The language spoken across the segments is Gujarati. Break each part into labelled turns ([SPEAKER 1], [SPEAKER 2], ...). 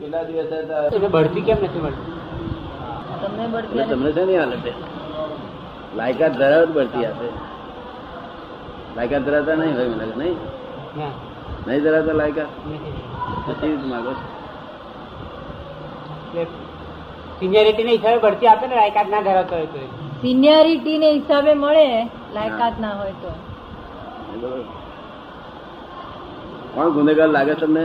[SPEAKER 1] પેલા દિવસ હતા
[SPEAKER 2] બઢતી કેમ નથી મળતી?
[SPEAKER 3] તમને
[SPEAKER 1] છે નહીં હાલત લાયકાત ધરાવ જ બળતી આપે લાયકાત ધરાવતા નહીં હોય મને નહીં? નહીં ધરાવતા લાયકાત? પછી માગો.
[SPEAKER 2] સિનિયરિટી ને હિસાબે બઢતી આપે ને લાયકાત ના ધરાવતો હોય તો
[SPEAKER 3] સિનિયરિટી ને હિસાબે મળે લાયકાત ના હોય તો.
[SPEAKER 1] કોણ ગુનેગાર લાગે તમને?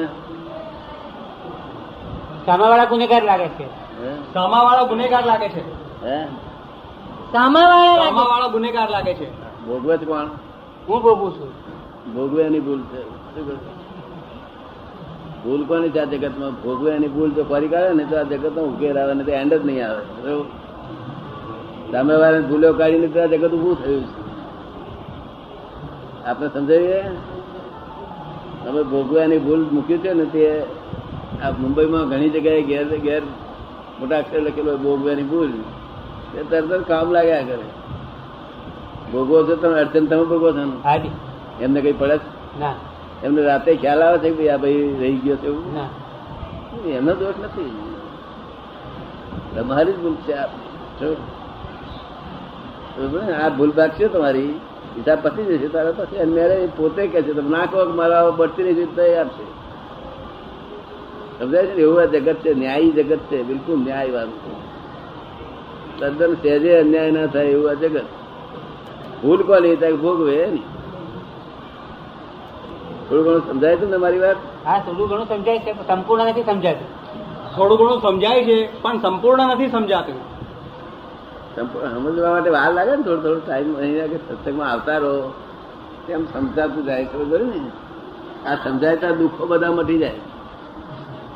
[SPEAKER 2] સામાવાળા ગુનેગાર લાગે છે?
[SPEAKER 4] સામાવાળા ગુનેગાર લાગે છે.
[SPEAKER 1] હે?
[SPEAKER 3] સામાવાળા
[SPEAKER 4] સામાવાળા ગુનેગાર લાગે છે.
[SPEAKER 1] ભોગવે છે કોણ?
[SPEAKER 2] હું ભોગવું છું.
[SPEAKER 1] ભોગવે એની ભૂલ છે. ભૂલ કોની છે આ જગતમાં? ભોગવે એની ભૂલ જો ફરી કાઢે ને તો આ જગતનો ઉકેલ આવે ને તો એન્ડ જ નહીં આવે? સામે વાળાની ભૂલો કાઢીને તો આ જગત ઉભું થયું છે. આપણે સમજાવીએ? તમે ભોગવાની ભૂલ મૂક્યું છે ને તે આ મુંબઈમાં ઘણી જગ્યાએ ઘેર ઘેર મોટા અક્ષર લખેલો ભોગવાની ભૂલ એ તરત કામ લાગ્યા કરે. ભોગવો છો તમે અડચણ તમે ભોગવો છો એમને કઈ પડે?
[SPEAKER 2] ના.
[SPEAKER 1] એમને રાતે ખ્યાલ આવે છે કે આ ભાઈ રહી ગયો છે એવું? એમનો દોષ નથી. તમારી જ ભૂલ છે આ. ભૂલ ભાગ છે તમારી. હિસાબ પતી જશે તારે પછી અને મેરે પોતે કહે છે તમે ના કહો કે મારા બળતી નહીં તૈયાર છે. સમજાય છે ને? એવું આ જગત છે ન્યાયી જગત છે બિલકુલ ન્યાય ન્યાયવાળું તદ્દન સહેજે અન્યાય ના થાય એવું આ જગત. ભૂલ કોની થાય ભોગવે ને. થોડું ઘણું સમજાય છે ને મારી વાત?
[SPEAKER 2] હા થોડું ઘણું સમજાય છે સંપૂર્ણ નથી સમજાતું.
[SPEAKER 4] થોડું ઘણું સમજાય છે પણ સંપૂર્ણ નથી સમજાતું.
[SPEAKER 1] સંપૂર્ણ સમજવા માટે વાર લાગે ને થોડો થોડો ટાઈમ અહીંયા કે સત્સંગમાં આવતા રહો. તેમ સમજાતું જાય ખબર પડી ને? આ સમજાયતા દુઃખો બધા મટી જાય.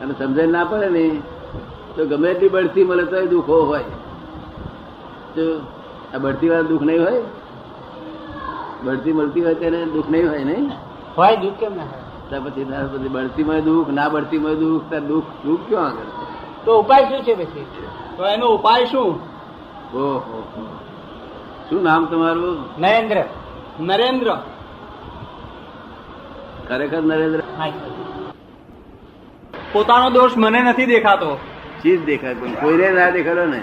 [SPEAKER 1] અને સમજણ ના પડે ને તો ગમે એટલી બઢતી મળે તો દુઃખો હોય. તો આ બઢતી વાળા દુઃખ નહીં હોય? બઢતી મળતી હોય તેને દુઃખ નહીં હોય નહીં
[SPEAKER 2] હોય દુઃખ કેમ ના હોય?
[SPEAKER 1] પછી પછી બઢતીમાં દુઃખ ના બઢતીમાં દુઃખ તાર દુઃખ દુઃખ ક્યાં આગળ
[SPEAKER 2] તો ઉપાય શું છે પછી?
[SPEAKER 4] તો એનો ઉપાય શું?
[SPEAKER 1] ઓહો શું નામ તમારું?
[SPEAKER 2] નરેન્દ્ર.
[SPEAKER 4] નરેન્દ્ર.
[SPEAKER 1] ખરેખર નરેન્દ્ર?
[SPEAKER 2] હા
[SPEAKER 4] પોતાનો દોષ મને નથી દેખાતો.
[SPEAKER 1] ચીજ દેખાય પણ કોઈને ના દેખાડો ને.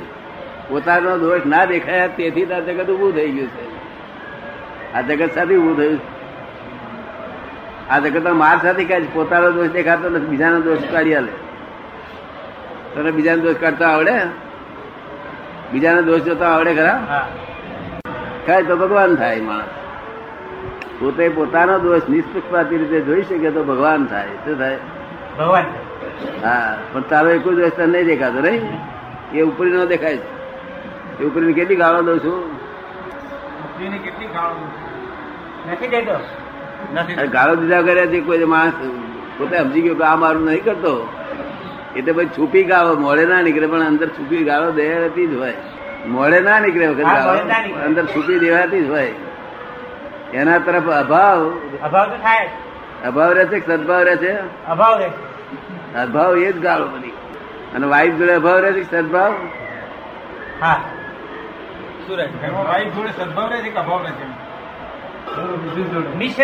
[SPEAKER 1] પોતાનો દોષ ના દેખાયા તેથી આ જગત ઉભું થઈ ગયું છે. આ જગત સાથે ઉભું થયું આ જગત માર સાથે કાંઈ પોતાનો દોષ દેખાતો નથી બીજાનો દોષ કાઢી આલે. તને બીજાનો દોષ કાઢતા આવડે? બીજાનો દોષ જોતા આવડે ખરા? ખાય તો ભગવાન થાય માણસ. પોતે પોતાનો દોષ નિષ્પક્ષપાતી રીતે જોઈ શકે તો ભગવાન થાય. શું થાય?
[SPEAKER 2] ભગવાન.
[SPEAKER 1] હા પણ તારો એક જ રસ્તા નહીં દેખાતો નહીં? એ ઉપરી નો દેખાય. છે એ ઉપરી કેટલી ગાળો દઉં છું?
[SPEAKER 2] નથી દેતો.
[SPEAKER 1] ગાળો દીધા કર્યા છે કોઈ માણસ પોતે સમજી ગયો કે આ મારું નહીં કરતો. એટલે પછી છુપી ગાળો મોડે ના નીકળે પણ અંદર છુપી ગાળો દેવાતી જ હોય. મોડે ના નીકળે વખત ગાળો. અંદર છુપી દેવાતી જ હોય. એના તરફ અભાવ.
[SPEAKER 2] અભાવ તો થાય
[SPEAKER 1] અભાવ રહે છે સદભાવ રહે છે
[SPEAKER 2] અભાવ રહે
[SPEAKER 1] અભાવ એ જ ગાળો બધી અને વાઈફ જોડે અભાવ રહે છે સદભાવ?
[SPEAKER 2] હા.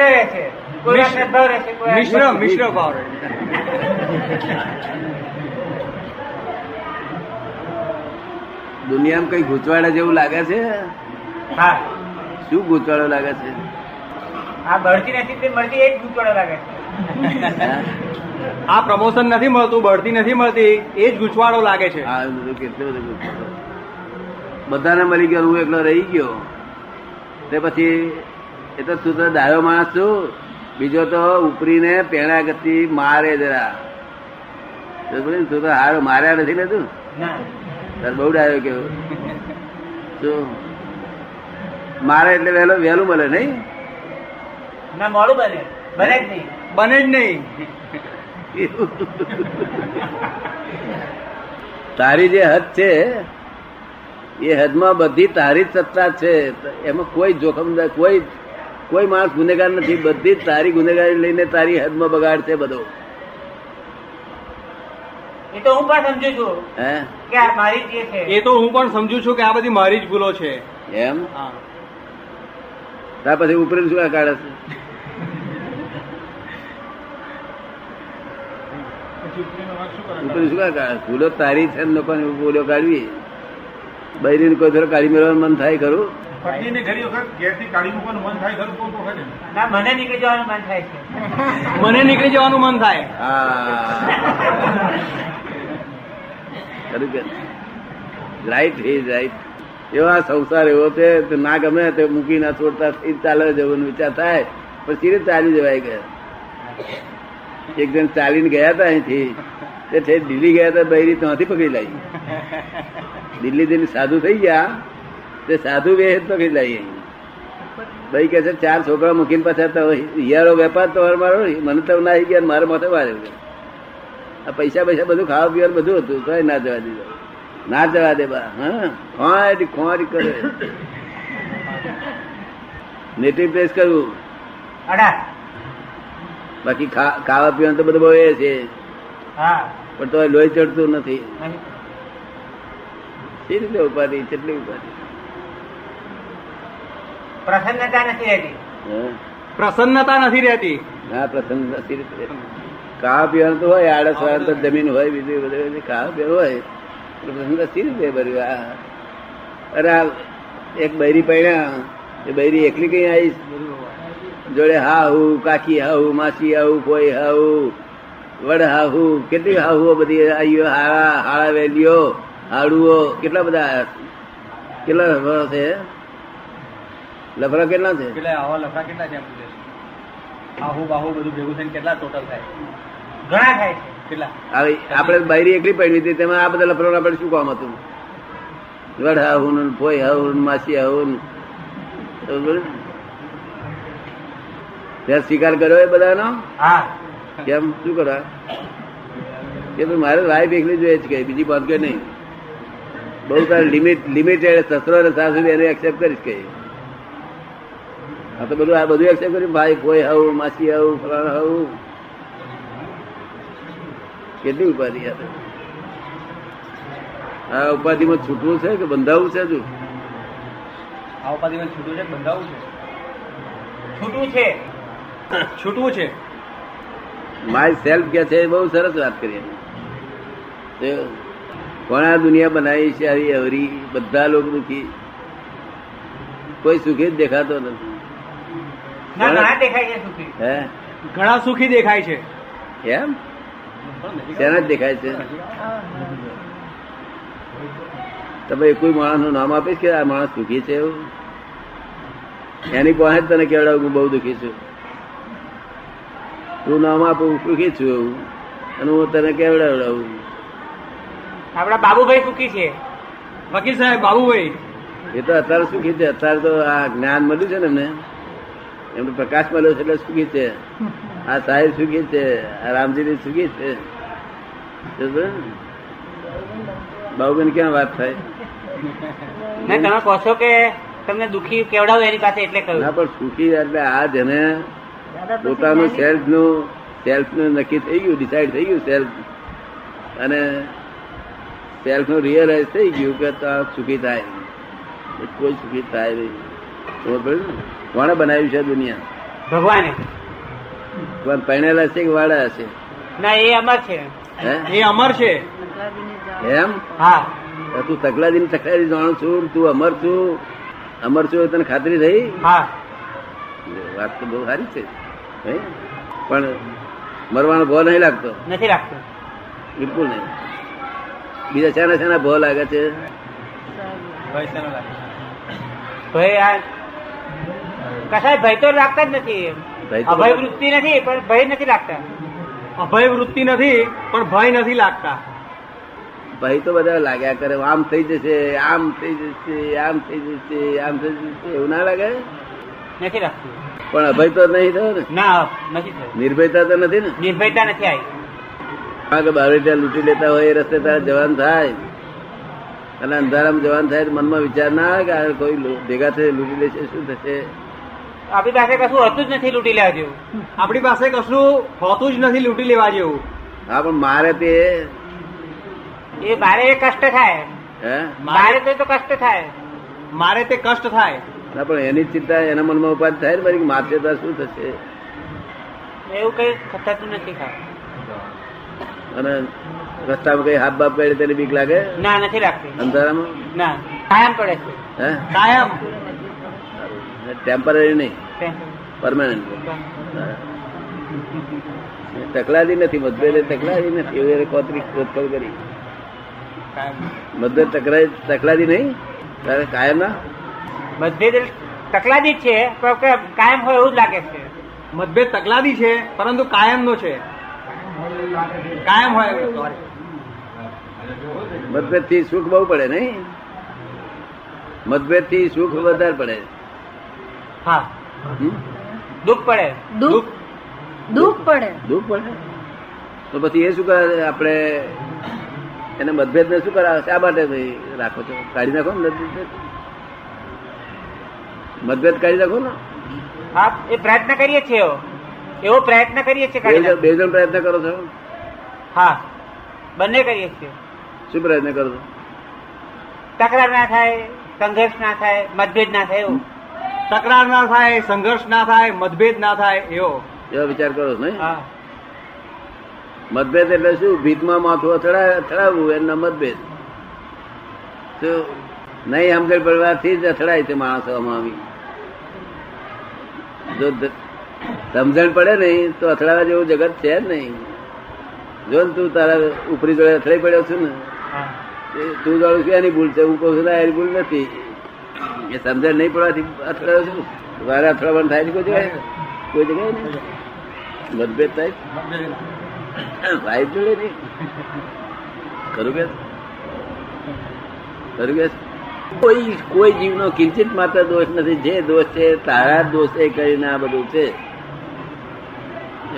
[SPEAKER 4] રહે
[SPEAKER 2] છે? કોઈ વાર સદભાવ રહે છે કોઈ વાર-
[SPEAKER 4] મિશ્ર મિશ્ર ભાવ રહે
[SPEAKER 1] દુનિયામાં કઈ ગૂંચવાડા જેવું લાગે છે?
[SPEAKER 2] હા.
[SPEAKER 1] શું ગૂંચવાડો લાગે છે?
[SPEAKER 2] આ બળતી નથી તે મળતી એ જ ગૂંચવાડો લાગે છે.
[SPEAKER 4] આ પ્રમોશન નથી મળતું બઢતી નથી મળતી એ જ ગુચવાડો લાગે છે.
[SPEAKER 1] આ બધું કેટલું બધું. બધાને મળી ગયો હું એકલો રહી ગયો. તે પછી એ તો તું તો ડાયો માણસ છું. બીજો તો ઉપરીને પેણા ગતિ મારે જરા. તો તું તો હારો માર્યા નથી
[SPEAKER 2] ને તું?
[SPEAKER 1] તાર બહુ ડાયો કેવો શું? મારે એટલે વહેલો વહેલું મળે નહીં?
[SPEAKER 2] ના મોડું બને. બને જ નહીં.
[SPEAKER 4] બને જ નહીં.
[SPEAKER 1] તારી જે હદ છે એ હદમાં બધી તારી જ સત્તા છે. એમાં કોઈ જોખમ કોઈ કોઈ માણસ ગુનેગાર નથી. બધી જ તારી ગુનેગારી લઈને તારી હદમાં બગાડ છે બધો.
[SPEAKER 2] એ તો હું પણ સમજુ છું
[SPEAKER 1] હે?
[SPEAKER 2] કે આ મારી જે છે.
[SPEAKER 4] એ તો હું પણ સમજુ છું કે આ બધી મારી જ ભૂલો છે.
[SPEAKER 1] એમ?
[SPEAKER 4] હા.
[SPEAKER 1] ત્યાર પછી ઉપરી શું કાઢે છે? શું ભૂલો તારી છે ને લોકોને ભૂલો કાઢવી. બૈરીને કોઈ થોડો કાઢી મેળવવાનું મન થાય ખરું?
[SPEAKER 5] પત્નીને ઘણી વખત ઘેરથી કાઢી મૂકવાનું મન થાય ખરું? કોક વખતે
[SPEAKER 2] ના મને નીકળી જવાનું મન થાય છે.
[SPEAKER 4] મને નીકળી જવાનું મન થાય.
[SPEAKER 1] હા. રાઈટ એવા સંસાર એવો છે ના ગમે તે મૂકી ના છોડતા ચાલે જવાનો વિચાર થાય. પણ સીધે ચાલી જવાય ગયા એક જણ ચાલીને ગયા હતા અહીંથી. તે દિલ્હી ગયા હતા બૈરી ત્યાંથી પકડી લાવી દિલ્હી દિલ્હી સાધુ થઈ ગયા. તે સાધુ બે પકડી લાવી અહીં. ભાઈ કે છે ચાર છોકરા મૂકીને પાછા તો હિયારો વેપાર તો મારો મને તો ના આવી ગયા મારે માથે મારે આ પૈસા પૈસા બધું ખાવા પીવાનું બધું હતું કઈ ના જવા દીધું. ના જવા દે બા હા? ખોરી ખોરી કરે. નેટિવ પ્લેસ કરવું
[SPEAKER 2] અડા.
[SPEAKER 1] બાકી ખાવા પીવાનું તો બધું બહુ એ છે.
[SPEAKER 2] હા.
[SPEAKER 1] પણ તો લોહી ચડતું નથી. એ રીતે ઉપાધિ? કેટલી ઉપાધિ?
[SPEAKER 2] પ્રસન્નતા નથી રહેતી.
[SPEAKER 4] પ્રસન્નતા નથી રહેતી.
[SPEAKER 1] હા પ્રસન્ન નથી રહેતી. ખાવા પીવાનું તો હોય આડસ વાળા તો જમીન હોય બીજું બધું. ખાવા પીવાનું હોય એટલે પ્રસન્ન સી રીતે ભર્યું? આ અરે આ એક બૈરી પડ્યા એ બૈરી એકલી કઈ આવી જોડે હાહુ કાકી હાહુ માસી હાહુ કોઈ હાહુ વડ હાહુ કેટલી હાહુઓ બધી આઈઓ હાળા હાળા વેલીઓ હાડુઓ કેટલા બધા કેટલા લફરા છે? લફરા કેટલા છે?
[SPEAKER 4] લફડા કેટલા છે આહુ બાહુ બધું ભેગું થઈને કેટલા ટોટલ થાય?
[SPEAKER 2] ઘણા થાય
[SPEAKER 4] કેટલા?
[SPEAKER 1] હવે આપણે બાયરી એકલી પડી હતી તેમાં આ બધા લફરા આપણે શું કામ હતું? વડ હાહુ ને ફોઈ હાહુ માસી હાહુ? ત્યાં સ્વીકાર કર્યો એ બધાનો?
[SPEAKER 2] હા.
[SPEAKER 1] કેમ? શું કરવા કે ભાઈ મારે વાઈફ એકલી જોઈએ છે કે બીજી બાંધ કે નહીં. બહુ તારે લિમિટ લિમિટેડ સસરો અને સાસુ એને એક્સેપ્ટ કરીશ કે આ તો બધું આ બધું એક્સેપ્ટ કર્યું. ભાઈ કોઈ આવું માસી આવું ફલાણ આવું કેટલી ઉપાધિ આ ઉપાધિમાં છૂટવું છે કે બંધાવું છે હજુ?
[SPEAKER 4] આ ઉપાધિમાં છૂટવું છે બંધાવું છે?
[SPEAKER 2] છૂટું છે.
[SPEAKER 4] છૂટવું છે.
[SPEAKER 1] માય સેલ્ફ કે છે બહુ સરસ વાત કરી કોણે દુનિયા બનાવી છે આવી અવરી બધા લોકો દુખી. કોઈ સુખી જ દેખાતો નથી.
[SPEAKER 2] ઘણા સુખી.
[SPEAKER 1] હે?
[SPEAKER 4] ઘણા સુખી દેખાય છે.
[SPEAKER 1] એમ? શેના જ દેખાય છે? તમે કોઈ માણસનું નામ આપીશ કે આ માણસ સુખી છે એવું? એની પાસે તને કેવડાવું બહુ દુખી છું. તું નામ આપું હું સુખી છું એવું. અને હું તને કેવડાવડાવું?
[SPEAKER 2] આપડા બાબુભાઈ સુખી છે.
[SPEAKER 4] વકીલ સાહેબ બાબુભાઈ.
[SPEAKER 1] એ તો અત્યારે સુખી છે. અત્યારે તો આ જ્ઞાન મળ્યું છે ને એમને. એમને પ્રકાશ મળ્યો છે એટલે સુખી છે. આ સાહેબ સુખી છે. આ રામજીની સુખી છે. બાબુબેન ક્યાં વાત થાય?
[SPEAKER 2] તમે કહો છો કે તમને દુખી કેવડાવું એની પાસે એટલે
[SPEAKER 1] ના
[SPEAKER 2] કહ્યું
[SPEAKER 1] પણ સુખી એટલે આ જેને પોતાનું સેલ્ફનું સેલ્ફનું નક્કી થઈ ગયું ડિસાઈડ થઈ ગયું સેલ્ફ અને સેલ્ફનું રિયલાઇઝ થઈ ગયું કે તો સુખી થાય. કોઈ સુખી થાય નહીં ખબર કોણે બનાવ્યું છે દુનિયા?
[SPEAKER 2] ભગવાને.
[SPEAKER 1] પણ પહેણેલા છે કે વાળા હશે
[SPEAKER 2] ના એ અમર છે.
[SPEAKER 4] એ અમર છે.
[SPEAKER 1] એમ?
[SPEAKER 2] હા.
[SPEAKER 1] તું તકલાદી તકલાદી જાણું છું તું અમર છું. અમર છું તને ખાતરી થઈ?
[SPEAKER 2] હા.
[SPEAKER 1] વાત તો બહુ સારી છે પણ મરવાનો ભો નહીં લાગતો.
[SPEAKER 2] નથી લાગતો.
[SPEAKER 1] બિલકુલ નહીં. બીજા શાના શાના ભો લાગે છે?
[SPEAKER 2] ભાઈ આ કસાય ભય તો લાગતા જ નથી. અભય વૃત્તિ નથી પણ ભય નથી લાગતા.
[SPEAKER 4] અભય વૃત્તિ નથી પણ ભય નથી લાગતા.
[SPEAKER 1] ભાઈ તો બધા લાગ્યા કરે આમ થઈ જશે આમ થઈ જશે આમ થઈ જશે આમ થઈ જશે. એવું ના લાગે?
[SPEAKER 2] નથી રાખતું.
[SPEAKER 1] પણ અભય તો નહીં થયો ને?
[SPEAKER 2] ના નથી થયું.
[SPEAKER 1] નિર્ભયતા તો નથી ને?
[SPEAKER 2] નિર્ભયતા નથી આવી.
[SPEAKER 1] કારણ કે બારે ત્યાં લૂંટી લેતા હોય એ રસ્તે તારે જવાન થાય. અને અંધારામાં જવાન થાય તો મનમાં વિચાર ના આવે કે આ કોઈ ભેગા થઈ લૂંટી લેશે શું થશે?
[SPEAKER 2] આપણી પાસે કશું હતું જ નથી લૂંટી લેવા જેવું.
[SPEAKER 4] આપણી પાસે કશું હોતું જ નથી લૂંટી લેવા જેવું.
[SPEAKER 1] હા પણ મારે તે
[SPEAKER 2] એ. મારે કષ્ટ થાય.
[SPEAKER 1] હે?
[SPEAKER 2] મારે તે તો કષ્ટ થાય.
[SPEAKER 4] મારે તે કષ્ટ થાય.
[SPEAKER 1] ના પણ એની ચિંતા એના મનમાં ઉપાધિ થાય ને મારી મારશે તો શું થશે?
[SPEAKER 2] એવું કઈ થતું નથી
[SPEAKER 1] અને રસ્તામાં કઈ હાથ બાપ પડે તેની બીક લાગે?
[SPEAKER 2] ના નથી લાગતી.
[SPEAKER 1] અંધારામાં?
[SPEAKER 2] ના કાયમ પડે છે.
[SPEAKER 1] હે?
[SPEAKER 4] કાયમ.
[SPEAKER 1] ટેમ્પરરી નહીં? પરમાનન્ટ. તકલાદી નથી મતભેદ તકલાદી નથી. એવું કોતરી કોતકળ કરી. મતભેદ તકરાર તકલાદી નહીં? તારે કાયમ ના
[SPEAKER 2] મતભેદ તકલાદી જ છે પણ કાયમ હોય એવું જ લાગે છે.
[SPEAKER 4] મતભેદ તકલાદી છે પરંતુ કાયમ નો છે. કાયમ હોય.
[SPEAKER 1] મતભેદથી સુખ બહુ પડે નહીં? મતભેદથી સુખ વધારે પડે.
[SPEAKER 2] હા. દુઃખ પડે.
[SPEAKER 3] દુઃખ? દુઃખ. પડે.
[SPEAKER 1] દુઃખ પડે? તો પછી એ શું કરે? આપણે એને મતભેદ ને શું કરાવે? શા માટે રાખો છો? કાઢી નાખો ને મતભેદ. કરી નાખો ને.
[SPEAKER 2] હા એ પ્રયત્ન કરીએ છીએ એવો પ્રયત્ન કરીએ છીએ
[SPEAKER 1] બે જણ- પ્રયત્ન કરો છો
[SPEAKER 2] હા. બંને કરીએ છીએ.
[SPEAKER 1] શું પ્રયત્ન કરો છો?
[SPEAKER 2] તકરાર ના થાય સંઘર્ષ ના થાય મતભેદ ના થાય એવું.
[SPEAKER 4] તકરાર ના થાય સંઘર્ષ ના થાય મતભેદ ના થાય એવો.
[SPEAKER 1] એવો વિચાર કરો છો નહીં?
[SPEAKER 2] હા.
[SPEAKER 1] મતભેદ એટલે શું? ભીતમાં માથું અથડા અથડાવવું એના મતભેદ. શું નહીં સમજણ પડવાથી જ અથડાય છે માણસો આવી. જો સમજણ પડે નહીં તો અથડાવા જેવું જગત છે જ નહીં. જો ને તું તારા ઉપરી જોડે અથડાઈ પડ્યો છું ને તું જાણું છું એની ભૂલ છે હું કહું છું ને એની ભૂલ નથી. એ સમજણ નહીં પડવાથી અથડાયો છું. વારે અથડાવાનું થાય છે કોઈ જગ્યાએ? કોઈ જગ્યાએ નહીં? મતભેદ થાય? ભાઈ જોડે નહીં? ખરું કે? ખરું કે? કોઈ કોઈ જીવનો કિંચિત માત્ર દોષ નથી. જે દોષ છે તારા જ એ કરીને આ બધું છે.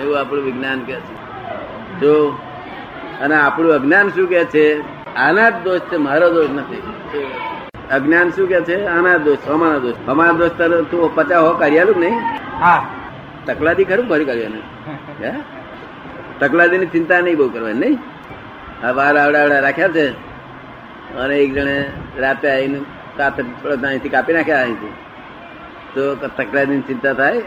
[SPEAKER 1] એવું આપણું વિજ્ઞાન કે છે. જો અને આપણું અજ્ઞાન શું કે છે? આના જ દોષ છે મારો દોષ નથી. અજ્ઞાન શું કે છે? આના દોષ અમારા દોષ અમારા દોષ તારે તું પચાસ હો કાઢ્યાલું નહીં?
[SPEAKER 2] હા.
[SPEAKER 1] તકલાદી ખરું ફરી કાઢ્યા હે? તકલાદી ની ચિંતા નહીં બહુ કરવાની નહીં? આ વાર આવડા આવડા રાખ્યા છે. અને એક જણે રાતે આવીને રાતે અહીંથી કાપી નાખ્યા અહીંથી. તો તકલાદી ચિંતા થાય.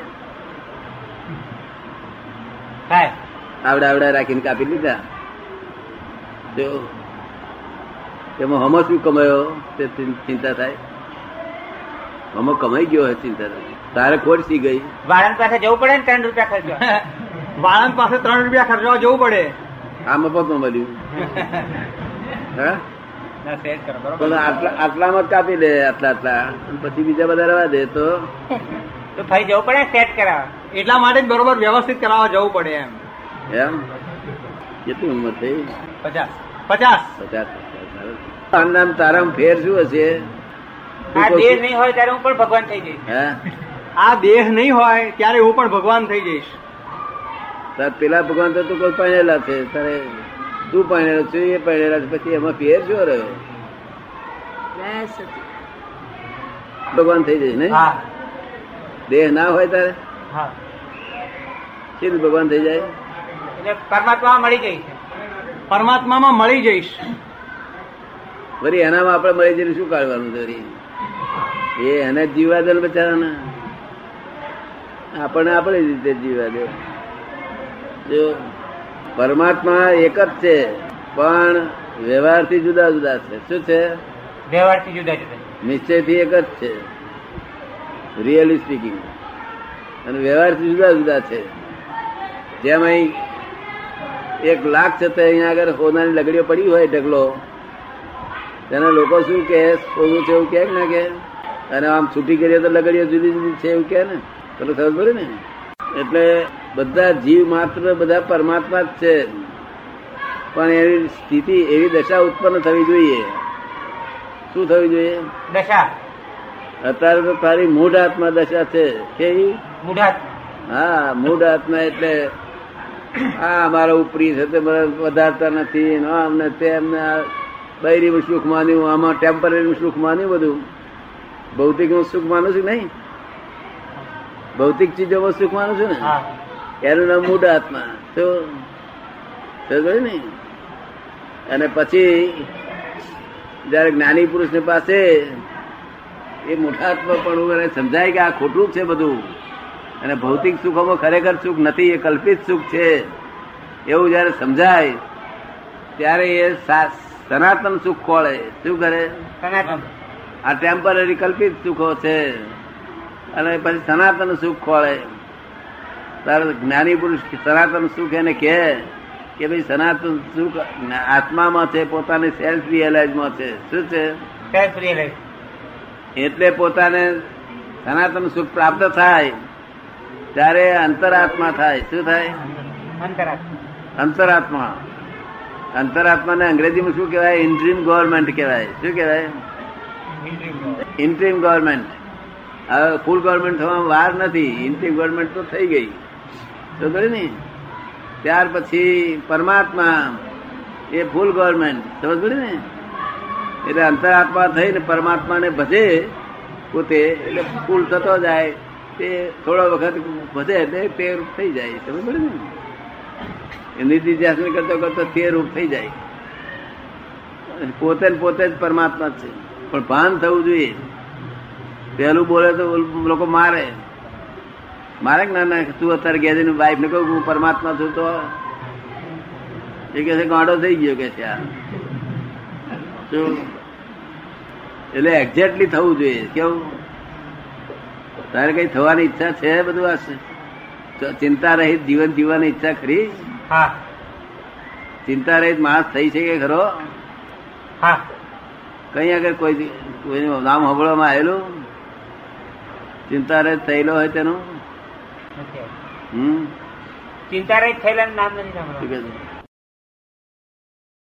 [SPEAKER 1] આવડા આવડા રાખીને કાપી લીધા તો એમાં હમો શું કમાયો તે ચિંતા થાય. હમો કમાઈ ગયો હોય ચિંતા થાય. તારે ખોટ સી ગઈ?
[SPEAKER 2] વાળંદ પાસે જવું પડે ને ત્રણ રૂપિયા ખર્ચવા?
[SPEAKER 4] વાળંદ પાસે ત્રણ રૂપિયા ખર્ચવા જવું પડે.
[SPEAKER 1] આ મફતમાં મળ્યું. હા? આટલામાં જ કાપી દે આટલા આટલા. પછી બીજા બધા રવા દે તો?
[SPEAKER 2] તો જવું પડે સેટ કરાવ
[SPEAKER 4] એટલા માટે જ બરોબર વ્યવસ્થિત કરાવવા જવું પડે એમ.
[SPEAKER 1] એમ? કેટલી ઉંમર થઈ?
[SPEAKER 4] પચાસ. પચાસ.
[SPEAKER 1] પચાસ આના તારામાં ફેર શું હશે?
[SPEAKER 2] આ દેહ નહીં હોય ત્યારે હું પણ ભગવાન થઈ જઈશ.
[SPEAKER 1] હે?
[SPEAKER 4] આ દેહ નહીં હોય ત્યારે હું પણ ભગવાન થઈ જઈશ.
[SPEAKER 1] પેલા ભગવાન તો તું કોઈ પહેલા છે. તારે તું પહેણેલો છું એ પહેણેલા છે પછી એમાં ફેર જો રહ્યો? ભગવાન થઈ જઈશ ને? દેહ ના હોય તારે?
[SPEAKER 2] હા.
[SPEAKER 1] સીધું ભગવાન થઈ જાય?
[SPEAKER 2] એટલે પરમાત્મા મળી જઈશ.
[SPEAKER 4] પરમાત્મામાં મળી જઈશ.
[SPEAKER 1] વરી એનામાં આપણે મળી જઈને શું કાઢવાનું છે એ એને જીવા જીવવા દે બચારાના બચારાને. આપણને આપણી રીતે જીવવા દે. જો પરમાત્મા એક જ છે પણ વ્યવહારથી જુદા જુદા છે. શું છે?
[SPEAKER 2] વ્યવહારથી જુદા જુદા
[SPEAKER 1] નિશ્ચયથી એક જ છે રિયલી સ્પીકિંગ અને વ્યવહારથી જુદા જુદા છે. જેમ અહીં એક લાખ છતાં અહીંયા આગળ સોનાની લગડીઓ પડી હોય ઢગલો તેના લોકો શું કે સોનું છે એવું કે ને કે અને આમ છૂટી કરીએ તો લગડીઓ જુદી જુદી છે એવું કે ને? પેલું ખબર પડે ને? એટલે બધા જીવ માત્ર બધા પરમાત્મા જ છે. પણ એવી સ્થિતિ એવી દશા ઉત્પન્ન થવી જોઈએ. શું થવી જોઈએ?
[SPEAKER 2] દશા.
[SPEAKER 1] અત્યારે તો તારી મૂઢ આત્મા દશા છે. કેવી? હા મૂઢ આત્મા એટલે આ અમારા ઉપરી છે તે વધારતા નથી. અમને તેમને બૈરીનું સુખ માન્યું આમાં ટેમ્પરરી સુખ માન્યું બધું. ભૌતિક સુખ માનું છું નહીં? ભૌતિક ચીજોમાં સુખ માનું છું ને? એનું નામ મૂઢ આત્મા. તો ને? અને પછી જયારે જ્ઞાની પુરુષ પાસે એ મૂઢાત્મા પણ એને સમજાય કે આ ખોટું છે બધું. અને ભૌતિક સુખોમાં ખરેખર સુખ નથી એ કલ્પિત સુખ છે. એવું જયારે સમજાય ત્યારે એ સનાતન સુખ ખોળે શું કરે? આ ટેમ્પરરી કલ્પિત સુખો છે. અને પછી સનાતન સુખ ખોળે. તારે જ્ઞાની પુરુષ સનાતન સુખ એને કહે કે ભાઈ સનાતન સુખ આત્મામાં છે પોતાની સેલ્ફ રિયલાઇઝમાં છે. શું છે?
[SPEAKER 2] સેલ્ફ રિયલાઇઝ
[SPEAKER 1] એટલે પોતાને સનાતન સુખ પ્રાપ્ત થાય ત્યારે અંતરાત્મા થાય. શું થાય?
[SPEAKER 2] અંતરાત્મા.
[SPEAKER 1] અંતરાત્મા. અંતરાત્માને અંગ્રેજીમાં શું કહેવાય? ઇન્ટ્રીમ ગવર્મેન્ટ કહેવાય. શું કહેવાય? ઇન્ટ્રીમ ગવર્મેન્ટ હવે ફૂલ ગવર્મેન્ટ થવામાં વાર નથી. ઇન્ટ્રીમ ગવર્મેન્ટ તો થઈ ગઈ. તો કરે ને? ત્યાર પછી પરમાત્મા એ ફૂલ ગવર્મેન્ટ સમજ પડે ને? એટલે અંતરાત્મા થઈને પરમાત્માને ભજે પોતે, એટલે ફૂલ થતો જાય. તે થોડો વખત ભજે એટલે તે રૂપ થઈ જાય. સમજ પડે ને? એ નીતિ ધ્યાસન કરતો કરતો તે રૂપ થઈ જાય. પોતે પોતે જ પરમાત્મા છે. પણ ભાન થવું જોઈએ. પેલું બોલે તો લોકો મારે. મારે કે ના ના તું અત્યારે ગેજે વાઈફ ને કહું હું પરમાત્મા છું તો? એ કે છે ગાંડો થઈ ગયો કે છે આ. એટલે એક્ઝેક્ટલી થવું જોઈએ. કેવું? તારે કઈ થવાની ઈચ્છા છે બધું આ ચિંતા રહિત જીવન જીવવાની ઈચ્છા ખરી?
[SPEAKER 2] હા.
[SPEAKER 1] ચિંતા રહિત માણસ થઈ શકે ખરો?
[SPEAKER 2] હા.
[SPEAKER 1] કઈ આગળ કોઈ કોઈનું નામ સાંભળવામાં આવેલું? ચિંતા રહિત થયેલો હોય તેનું. હમ?
[SPEAKER 2] ચિંતા રહી થયેલા નામ નથી